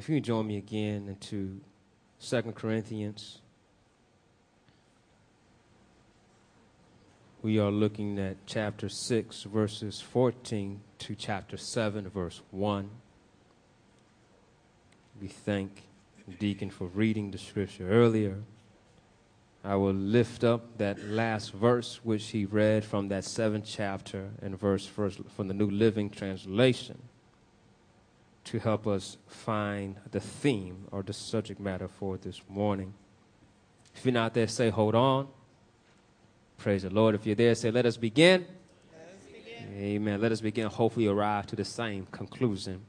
If you join me again into Second Corinthians, we are looking at chapter 6, verses 14 to chapter 7, verse 1. We thank Deacon for reading the scripture earlier. I will lift up that last verse which he read from that seventh chapter and verse first from the New Living Translation to help us find the theme or the subject matter for this morning. If you're not there, say, hold on. Praise the Lord. If you're there, say, let us begin. Let us begin. Amen. Let us begin. Hopefully, arrive to the same conclusion.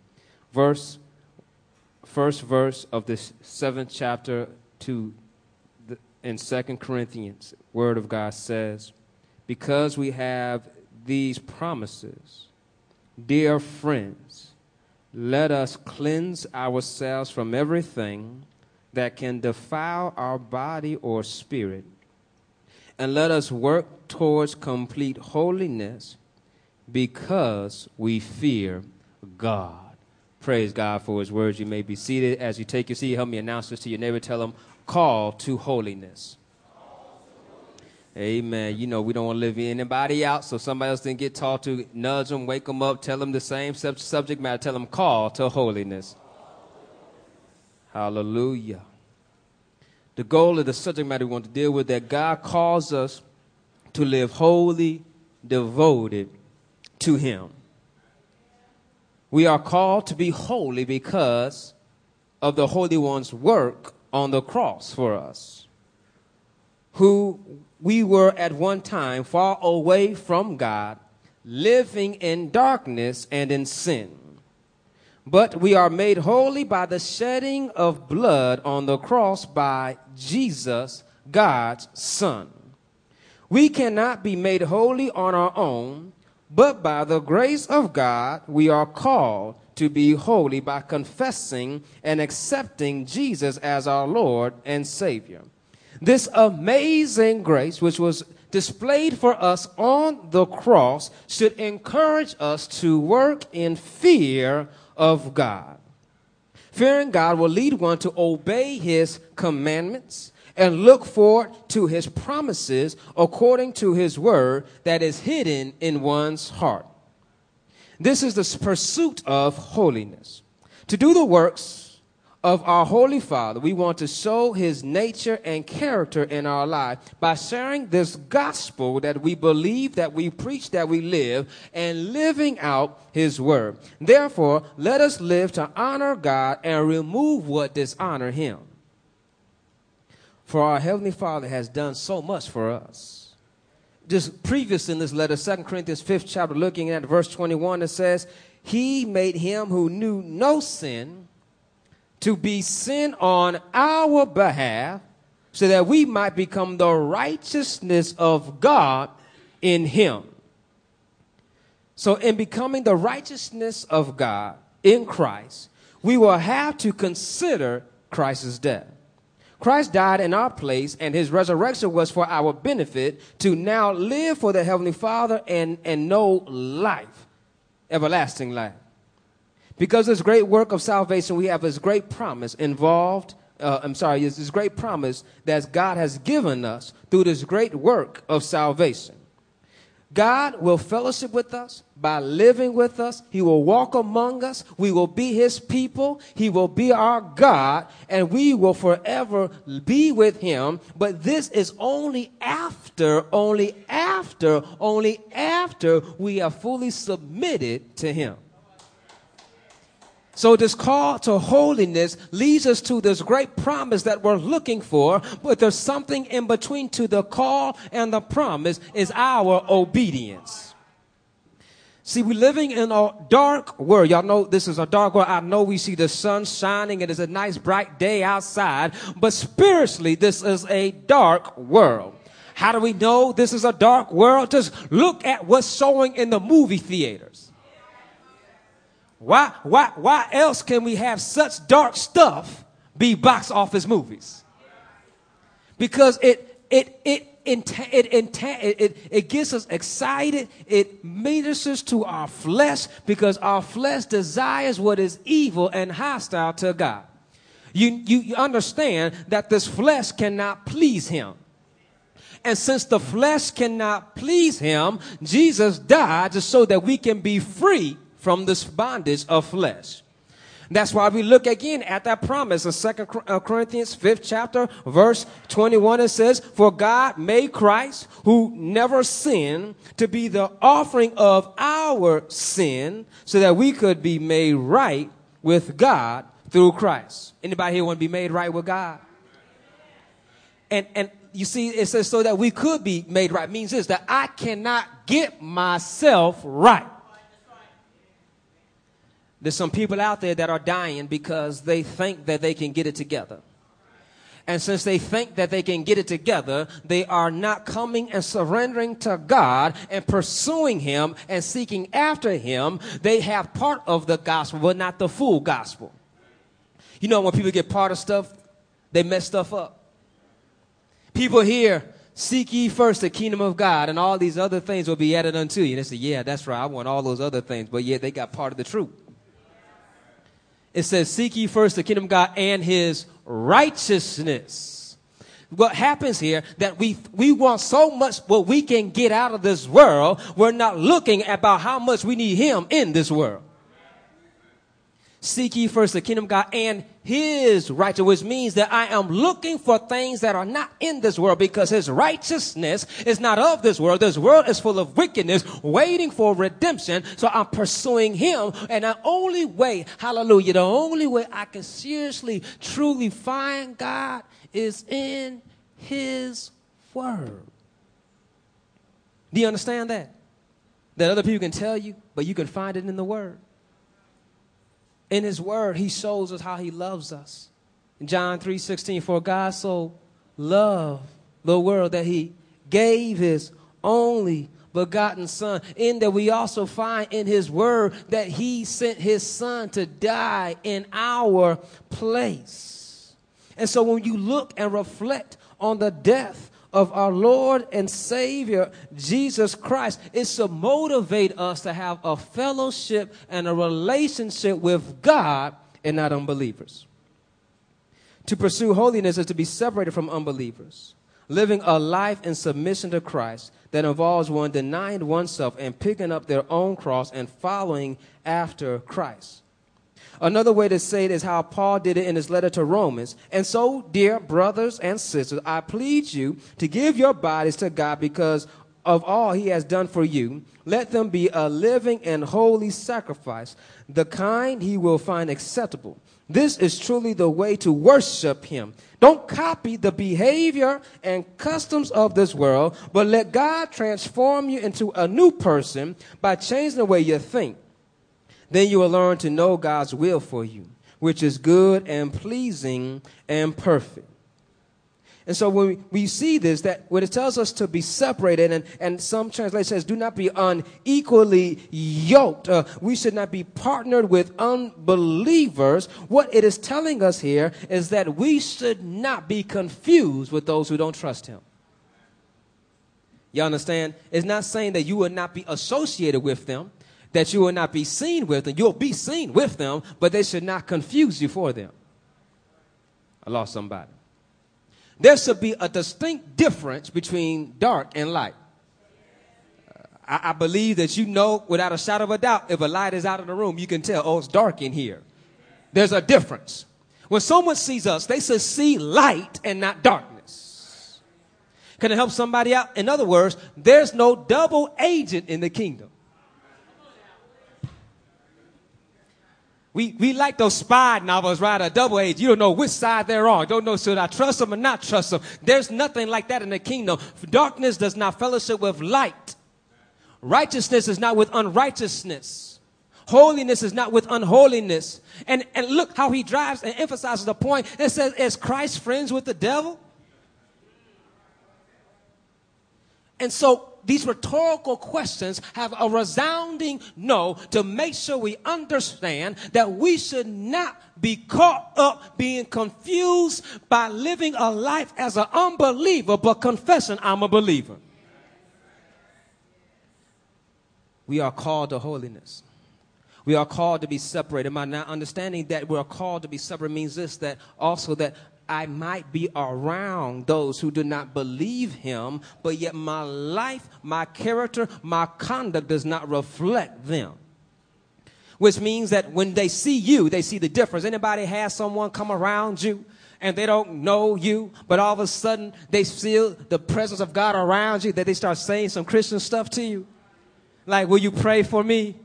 Verse, first verse of this seventh chapter to the, in Second Corinthians, Word of God says, "Because we have these promises, dear friends." Let us cleanse ourselves from everything that can defile our body or spirit, and let us work towards complete holiness because we fear God. Praise God for his words. You may be seated. As you take your seat, help me announce this to your neighbor. Tell them, call to holiness. Amen. You know, we don't want to live anybody out, so somebody else didn't get talked to nudge them, wake them up, tell them the same sub- subject matter, tell them call to holiness. Hallelujah. The goal of the subject matter we want to deal with that God calls us to live wholly devoted to Him. We are called to be holy because of the Holy One's work on the cross for us, who we were at one time far away from God, living in darkness and in sin. But we are made holy by the shedding of blood on the cross by Jesus, God's Son. We cannot be made holy on our own, but by the grace of God, we are called to be holy by confessing and accepting Jesus as our Lord and Savior. This amazing grace, which was displayed for us on the cross, should encourage us to work in fear of God. Fearing God will lead one to obey his commandments and look forward to his promises according to his word that is hidden in one's heart. This is the pursuit of holiness. To do the works of our Holy Father, we want to show his nature and character in our life by sharing this gospel that we believe, that we preach, that we live, and living out his word. Therefore, let us live to honor God and remove what dishonor him. For our Heavenly Father has done so much for us. Just previous in this letter, 2 Corinthians 5th chapter, looking at verse 21, it says, He made him who knew no sin to be sin on our behalf so that we might become the righteousness of God in him. So, in becoming the righteousness of God in Christ, we will have to consider Christ's death. Christ died in our place, and his resurrection was for our benefit to now live for the Heavenly Father and, and know life, everlasting life. Because this great work of salvation, we have this great promise involved. Uh, I'm sorry, this great promise that God has given us through this great work of salvation. God will fellowship with us by living with us. He will walk among us. We will be his people. He will be our God and we will forever be with him. But this is only after, only after, only after we are fully submitted to him. So this call to holiness leads us to this great promise that we're looking for, but there's something in between to the call and the promise is our obedience. See, we're living in a dark world. Y'all know this is a dark world. I know we see the sun shining. It is a nice bright day outside, but spiritually, this is a dark world. How do we know this is a dark world? Just look at what's showing in the movie theaters. Why, why, why else can we have such dark stuff be box office movies? Because it, it, it it, it, it, it gets us excited. It ministers to our flesh because our flesh desires what is evil and hostile to God. You, you, you understand that this flesh cannot please him. And since the flesh cannot please him, Jesus died just so that we can be free from this bondage of flesh. That's why we look again at that promise in Second uh, Corinthians 5th chapter, verse 21. It says, For God made Christ, who never sinned, to be the offering of our sin, so that we could be made right with God through Christ. Anybody here want to be made right with God? And, and you see, it says so that we could be made right. It means this, that I cannot get myself right. There's some people out there that are dying because they think that they can get it together. And since they think that they can get it together, they are not coming and surrendering to God and pursuing Him and seeking after Him. They have part of the gospel, but not the full gospel. You know, when people get part of stuff, they mess stuff up. People hear, seek ye first the kingdom of God, and all these other things will be added unto you. And they say, yeah, that's right. I want all those other things. But yet they got part of the truth. It says, Seek ye first the kingdom of God and his righteousness. What happens here that we we want so much what we can get out of this world, we're not looking about how much we need him in this world. Seek ye first the kingdom of God and his righteousness, which means that I am looking for things that are not in this world because his righteousness is not of this world. This world is full of wickedness waiting for redemption. So I'm pursuing him. And the only way, hallelujah, the only way I can seriously, truly find God is in his word. Do you understand that? That other people can tell you, but you can find it in the word in his word, he shows us how he loves us. In John 3 16, for God so loved the world that he gave his only begotten son. In that we also find in his word that he sent his son to die in our place. And so when you look and reflect on the death of our Lord and Savior, Jesus Christ, is to motivate us to have a fellowship and a relationship with God and not unbelievers. To pursue holiness is to be separated from unbelievers, living a life in submission to Christ that involves one denying oneself and picking up their own cross and following after Christ. Another way to say it is how Paul did it in his letter to Romans. And so, dear brothers and sisters, I plead you to give your bodies to God because of all he has done for you. Let them be a living and holy sacrifice, the kind he will find acceptable. This is truly the way to worship him. Don't copy the behavior and customs of this world, but let God transform you into a new person by changing the way you think. Then you will learn to know God's will for you, which is good and pleasing and perfect. And so when we, see this, that when it tells us to be separated, and, and some translation says, do not be unequally yoked, uh, we should not be partnered with unbelievers. What it is telling us here is that we should not be confused with those who don't trust Him. You understand? It's not saying that you will not be associated with them that you will not be seen with them. You'll be seen with them, but they should not confuse you for them. I lost somebody. There should be a distinct difference between dark and light. Uh, I, I believe that you know without a shadow of a doubt if a light is out of the room, you can tell, oh, it's dark in here. There's a difference. When someone sees us, they should see light and not darkness. Can it help somebody out? In other words, there's no double agent in the kingdom. We, we like those spy novels, right? A double agent. You don't know which side they're on. Don't know should I trust them or not trust them. There's nothing like that in the kingdom. Darkness does not fellowship with light. Righteousness is not with unrighteousness. Holiness is not with unholiness. And, and look how he drives and emphasizes the point. It says, is Christ friends with the devil? And so these rhetorical questions have a resounding no to make sure we understand that we should not be caught up being confused by living a life as an unbeliever but confessing I'm a believer. We are called to holiness. We are called to be separated. My now understanding that we're called to be separate means this that also that I might be around those who do not believe him, but yet my life, my character, my conduct does not reflect them. Which means that when they see you, they see the difference. Anybody has someone come around you and they don't know you, but all of a sudden they feel the presence of God around you, that they start saying some Christian stuff to you. Like, will you pray for me?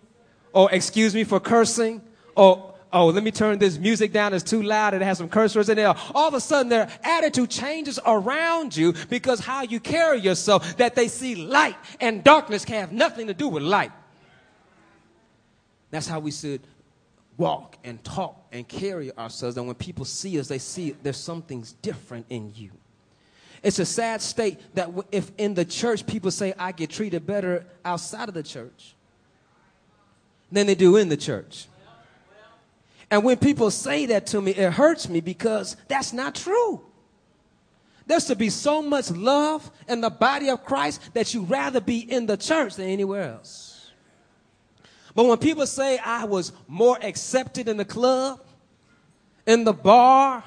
Or excuse me for cursing? Or oh, let me turn this music down. It's too loud. It has some curse words in there. All of a sudden, their attitude changes around you because how you carry yourself, that they see light and darkness can have nothing to do with light. That's how we should walk and talk and carry ourselves. And when people see us, they see there's something's different in you. It's a sad state that if in the church people say, I get treated better outside of the church than they do in the church. And when people say that to me, it hurts me because that's not true. There's to be so much love in the body of Christ that you'd rather be in the church than anywhere else. But when people say I was more accepted in the club, in the bar,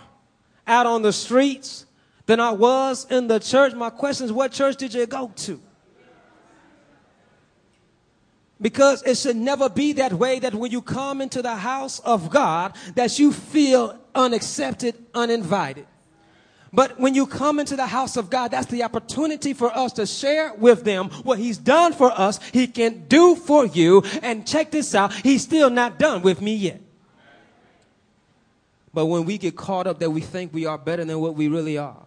out on the streets than I was in the church, my question is what church did you go to? Because it should never be that way that when you come into the house of God that you feel unaccepted, uninvited. But when you come into the house of God, that's the opportunity for us to share with them what He's done for us, He can do for you. And check this out, He's still not done with me yet. But when we get caught up that we think we are better than what we really are,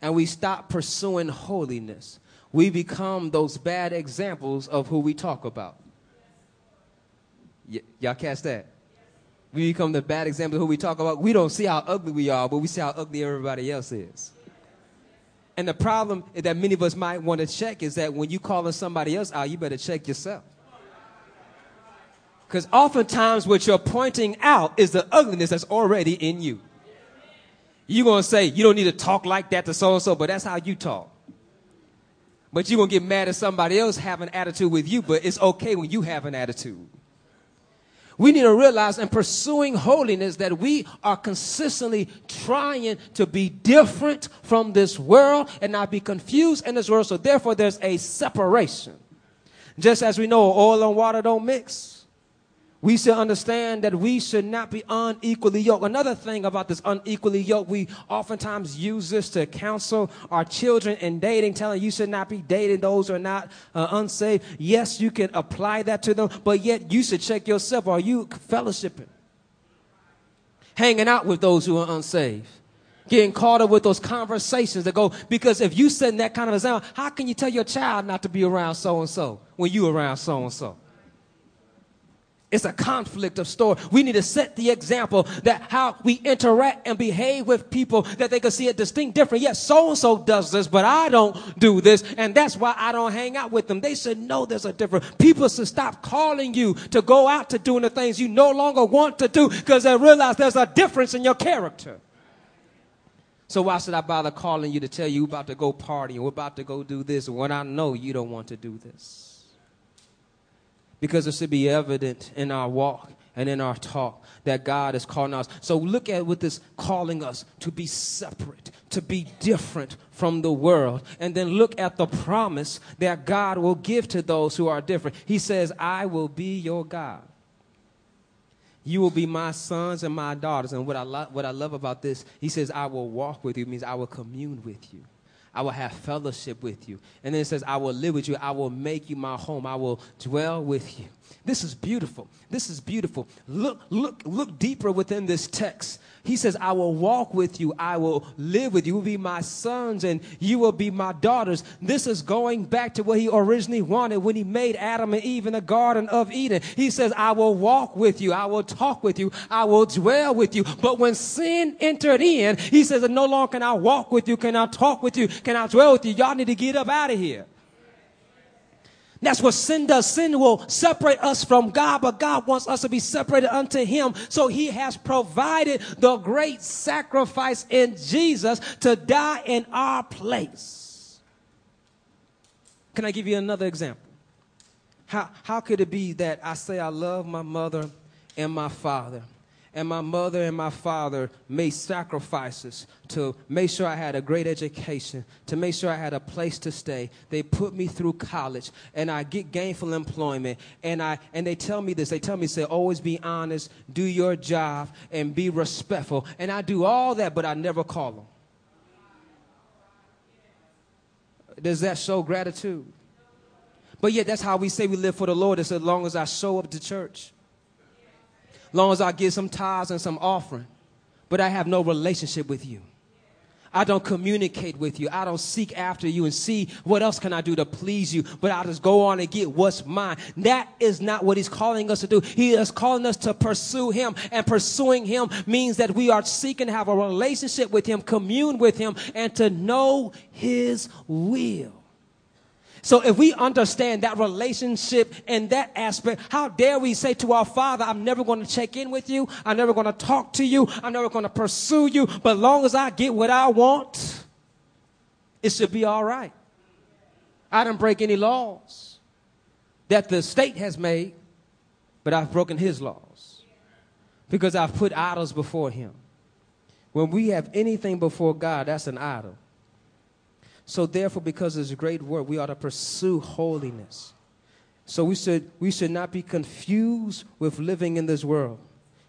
and we stop pursuing holiness, we become those bad examples of who we talk about. Y- y'all catch that? We become the bad example of who we talk about. We don't see how ugly we are, but we see how ugly everybody else is. And the problem that many of us might want to check is that when you calling somebody else out, you better check yourself. Because oftentimes what you're pointing out is the ugliness that's already in you. You're going to say, you don't need to talk like that to so and so, but that's how you talk. But you're going to get mad at somebody else having an attitude with you, but it's okay when you have an attitude. We need to realize in pursuing holiness that we are consistently trying to be different from this world and not be confused in this world. So therefore there's a separation. Just as we know oil and water don't mix we should understand that we should not be unequally yoked. Another thing about this unequally yoked, we oftentimes use this to counsel our children in dating, telling you should not be dating those who are not uh, unsaved. Yes, you can apply that to them, but yet you should check yourself. Are you fellowshipping? Hanging out with those who are unsaved? Getting caught up with those conversations that go, because if you set that kind of example, how can you tell your child not to be around so and so when you around so and so? It's a conflict of story. We need to set the example that how we interact and behave with people that they can see a distinct difference. Yes, so and so does this, but I don't do this, and that's why I don't hang out with them. They should know there's a difference. People should stop calling you to go out to doing the things you no longer want to do because they realize there's a difference in your character. So why should I bother calling you to tell you we're about to go party and we're about to go do this when I know you don't want to do this? Because it should be evident in our walk and in our talk that God is calling us. So look at what this calling us to be separate, to be different from the world. And then look at the promise that God will give to those who are different. He says, I will be your God. You will be my sons and my daughters. And what I, lo- what I love about this, he says, I will walk with you, means I will commune with you. I will have fellowship with you. And then it says, I will live with you. I will make you my home. I will dwell with you. This is beautiful. This is beautiful. Look, look, look deeper within this text. He says, I will walk with you. I will live with you. You will be my sons and you will be my daughters. This is going back to what he originally wanted when he made Adam and Eve in the Garden of Eden. He says, I will walk with you. I will talk with you. I will dwell with you. But when sin entered in, he says, no longer can I walk with you. Can I talk with you? Can I dwell with you? Y'all need to get up out of here. That's what sin does. Sin will separate us from God, but God wants us to be separated unto Him. So He has provided the great sacrifice in Jesus to die in our place. Can I give you another example? How, how could it be that I say I love my mother and my father? And my mother and my father made sacrifices to make sure I had a great education, to make sure I had a place to stay. They put me through college and I get gainful employment. And I and they tell me this. They tell me say always be honest, do your job and be respectful. And I do all that, but I never call them. Does that show gratitude? But yet that's how we say we live for the Lord. It's as long as I show up to church long as I give some tithes and some offering, but I have no relationship with you. I don't communicate with you. I don't seek after you and see what else can I do to please you, but I just go on and get what's mine. That is not what he's calling us to do. He is calling us to pursue him and pursuing him means that we are seeking to have a relationship with him, commune with him and to know his will. So if we understand that relationship and that aspect, how dare we say to our Father, I'm never going to check in with you. I'm never going to talk to you. I'm never going to pursue you. But long as I get what I want, it should be all right. I didn't break any laws that the state has made, but I've broken his laws because I've put idols before him. When we have anything before God, that's an idol. So therefore, because it's a great work, we ought to pursue holiness. So we should, we should not be confused with living in this world.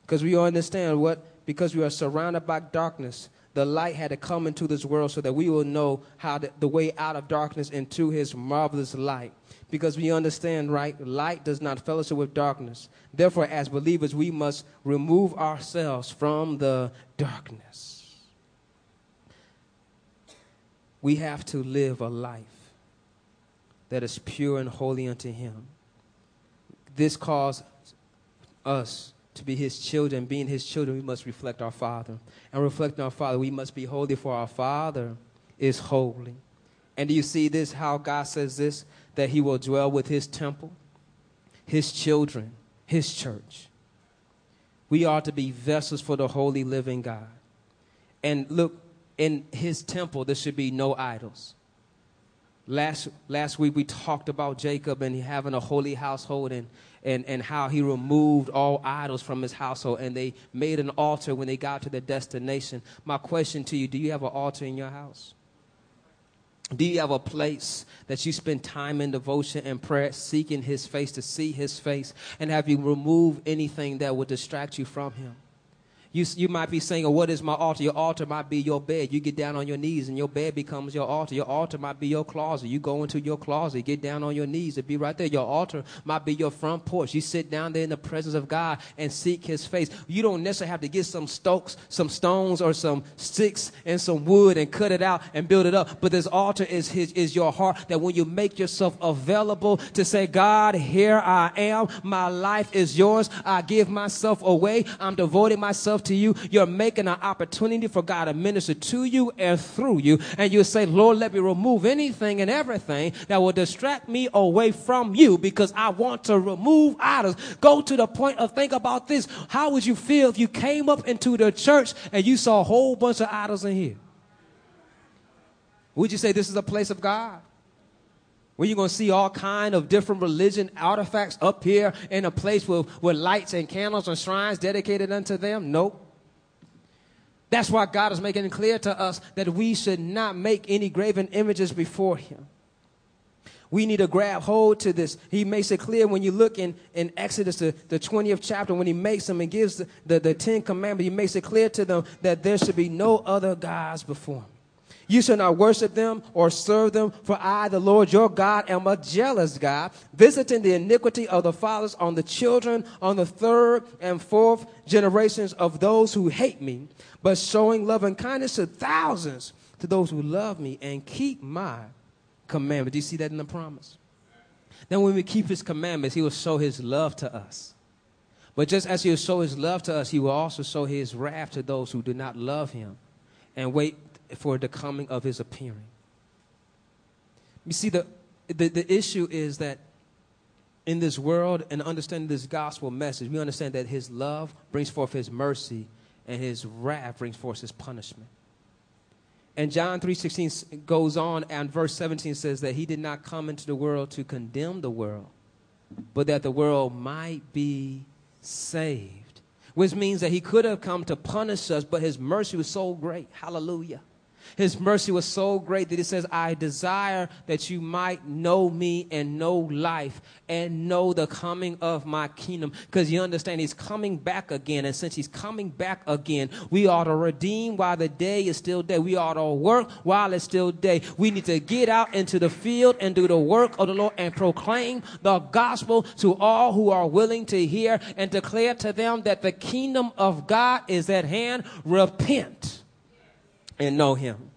Because we understand what, because we are surrounded by darkness, the light had to come into this world so that we will know how to, the way out of darkness into his marvelous light. Because we understand, right, light does not fellowship with darkness. Therefore, as believers, we must remove ourselves from the darkness we have to live a life that is pure and holy unto Him. This calls us to be His children. Being His children, we must reflect our Father. And reflecting our Father, we must be holy, for our Father is holy. And do you see this? How God says this? That He will dwell with His temple, His children, His church. We are to be vessels for the holy living God. And look, in his temple, there should be no idols. Last, last week we talked about Jacob and having a holy household and, and, and how he removed all idols from his household and they made an altar when they got to their destination. My question to you do you have an altar in your house? Do you have a place that you spend time in devotion and prayer, seeking his face to see his face? And have you removed anything that would distract you from him? You, you might be saying, oh, what is my altar? Your altar might be your bed. You get down on your knees and your bed becomes your altar. Your altar might be your closet. You go into your closet, get down on your knees, It'd be right there. Your altar might be your front porch. You sit down there in the presence of God and seek his face. You don't necessarily have to get some stokes, some stones or some sticks and some wood and cut it out and build it up. But this altar is his, is your heart that when you make yourself available to say, God, here I am. My life is yours. I give myself away. I'm devoting myself to you, you're making an opportunity for God to minister to you and through you. And you say, Lord, let me remove anything and everything that will distract me away from you because I want to remove idols. Go to the point of think about this. How would you feel if you came up into the church and you saw a whole bunch of idols in here? Would you say this is a place of God? Where you're going to see all kind of different religion artifacts up here in a place with, with lights and candles and shrines dedicated unto them? Nope. That's why God is making it clear to us that we should not make any graven images before Him. We need to grab hold to this. He makes it clear when you look in, in Exodus, the, the 20th chapter, when he makes them and gives the, the, the Ten Commandments, he makes it clear to them that there should be no other gods before him. You shall not worship them or serve them, for I, the Lord your God, am a jealous God, visiting the iniquity of the fathers on the children, on the third and fourth generations of those who hate me, but showing love and kindness to thousands to those who love me and keep my commandments. Do you see that in the promise? Then when we keep his commandments, he will show his love to us. But just as he will show his love to us, he will also show his wrath to those who do not love him and wait for the coming of his appearing. You see, the, the, the issue is that in this world and understanding this gospel message, we understand that his love brings forth his mercy and his wrath brings forth his punishment. And John 3:16 goes on and verse 17 says that he did not come into the world to condemn the world, but that the world might be saved. Which means that he could have come to punish us, but his mercy was so great. Hallelujah his mercy was so great that he says, I desire that you might know me and know life and know the coming of my kingdom. Because you understand, he's coming back again. And since he's coming back again, we ought to redeem while the day is still day. We ought to work while it's still day. We need to get out into the field and do the work of the Lord and proclaim the gospel to all who are willing to hear and declare to them that the kingdom of God is at hand. Repent and know him.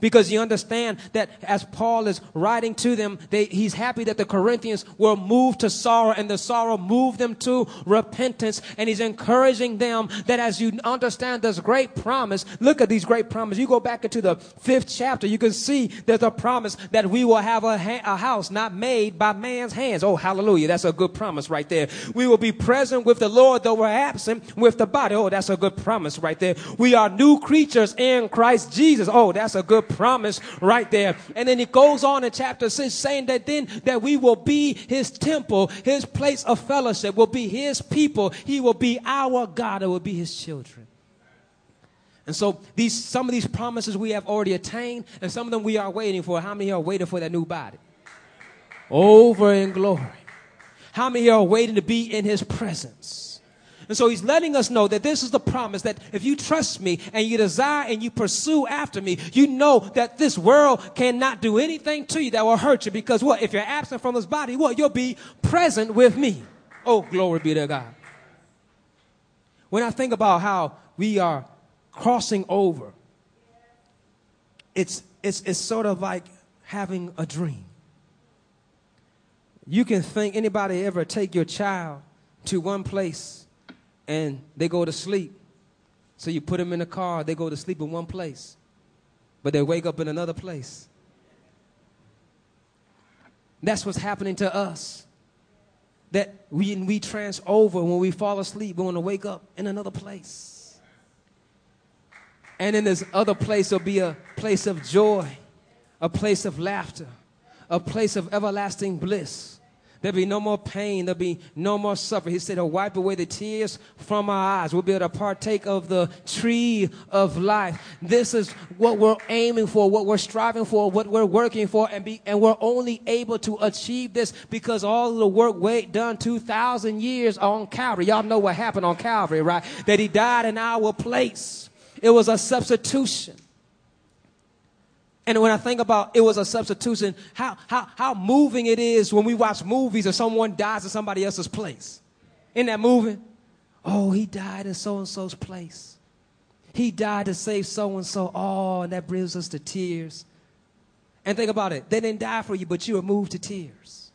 Because you understand that as Paul is writing to them, they, he's happy that the Corinthians were moved to sorrow and the sorrow moved them to repentance. And he's encouraging them that as you understand this great promise, look at these great promises. You go back into the fifth chapter, you can see there's a promise that we will have a, ha- a house not made by man's hands. Oh, hallelujah. That's a good promise right there. We will be present with the Lord, though we're absent with the body. Oh, that's a good promise right there. We are new creatures in Christ Jesus. Oh, that's a good promise right there. And then it goes on in chapter 6 saying that then that we will be his temple, his place of fellowship, will be his people. He will be our God, it will be his children. And so these some of these promises we have already attained, and some of them we are waiting for. How many are waiting for that new body? Over in glory. How many are waiting to be in his presence? And so he's letting us know that this is the promise that if you trust me and you desire and you pursue after me, you know that this world cannot do anything to you that will hurt you because what? If you're absent from this body, what? You'll be present with me. Oh, glory be to God. When I think about how we are crossing over, it's, it's, it's sort of like having a dream. You can think anybody ever take your child to one place and they go to sleep. So you put them in a the car, they go to sleep in one place, but they wake up in another place. That's what's happening to us. That we, we trans over when we fall asleep, we want to wake up in another place. And in this other place, there'll be a place of joy, a place of laughter, a place of everlasting bliss. There'll be no more pain. There'll be no more suffering. He said, He'll wipe away the tears from our eyes. We'll be able to partake of the tree of life. This is what we're aiming for, what we're striving for, what we're working for, and, be, and we're only able to achieve this because all the work wait done 2,000 years on Calvary. Y'all know what happened on Calvary, right? That He died in our place. It was a substitution. And when I think about it was a substitution, how, how, how moving it is when we watch movies and someone dies in somebody else's place. Isn't that moving? Oh, he died in so and so's place. He died to save so and so. Oh, and that brings us to tears. And think about it. They didn't die for you, but you were moved to tears.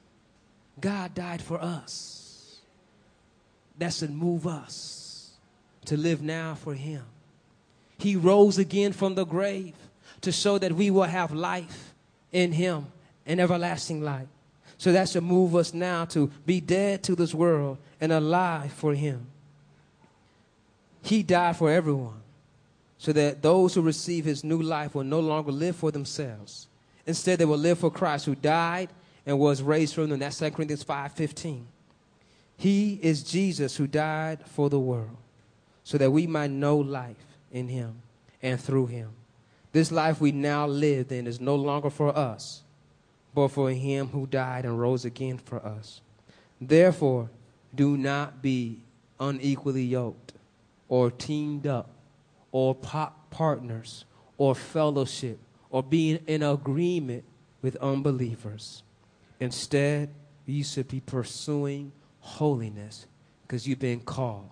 God died for us. That should move us to live now for Him. He rose again from the grave to show that we will have life in Him, an everlasting life. So that should move us now to be dead to this world and alive for Him. He died for everyone, so that those who receive His new life will no longer live for themselves. Instead, they will live for Christ, who died and was raised from them. That's 2 Corinthians 5:15. He is Jesus who died for the world, so that we might know life in Him and through Him. This life we now live in is no longer for us, but for him who died and rose again for us. Therefore, do not be unequally yoked or teamed up or partners or fellowship or being in agreement with unbelievers. Instead, you should be pursuing holiness because you've been called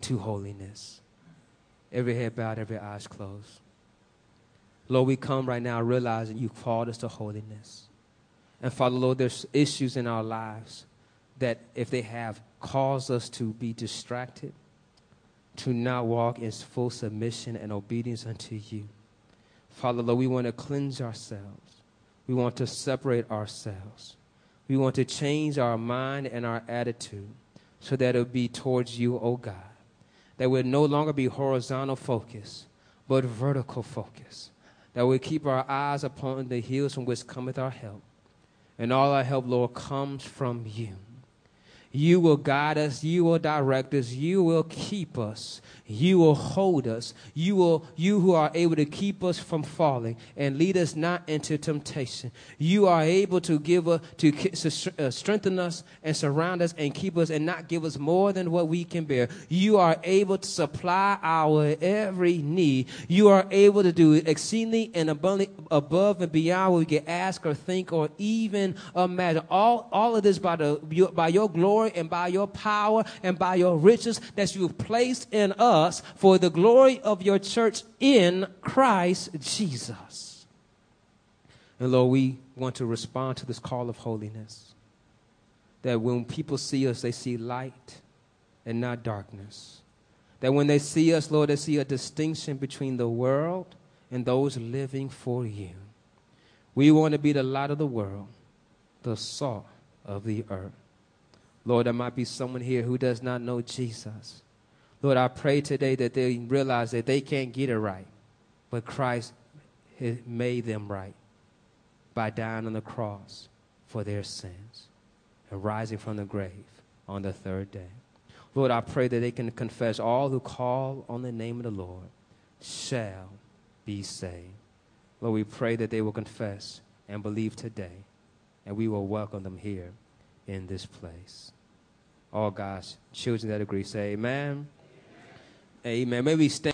to holiness. Every head bowed, every eyes closed. Lord, we come right now realizing you called us to holiness. And Father, Lord, there's issues in our lives that if they have caused us to be distracted, to not walk in full submission and obedience unto you. Father, Lord, we want to cleanse ourselves. We want to separate ourselves. We want to change our mind and our attitude so that it'll be towards you, O oh God. That we'll no longer be horizontal focus, but vertical focus. That we keep our eyes upon the hills from which cometh our help. And all our help, Lord, comes from you. You will guide us. You will direct us. You will keep us. You will hold us. You will, you who are able to keep us from falling and lead us not into temptation. You are able to give us, to uh, strengthen us and surround us and keep us and not give us more than what we can bear. You are able to supply our every need. You are able to do exceedingly and abundantly above and beyond what we can ask or think or even imagine. All, all of this by the, by your glory and by your power and by your riches that you've placed in us us for the glory of your church in Christ Jesus. And Lord, we want to respond to this call of holiness. That when people see us, they see light and not darkness. That when they see us, Lord, they see a distinction between the world and those living for you. We want to be the light of the world, the salt of the earth. Lord, there might be someone here who does not know Jesus. Lord, I pray today that they realize that they can't get it right, but Christ made them right by dying on the cross for their sins and rising from the grave on the third day. Lord, I pray that they can confess all who call on the name of the Lord shall be saved. Lord, we pray that they will confess and believe today, and we will welcome them here in this place. All God's children that agree say, Amen. Amen. Maybe stand.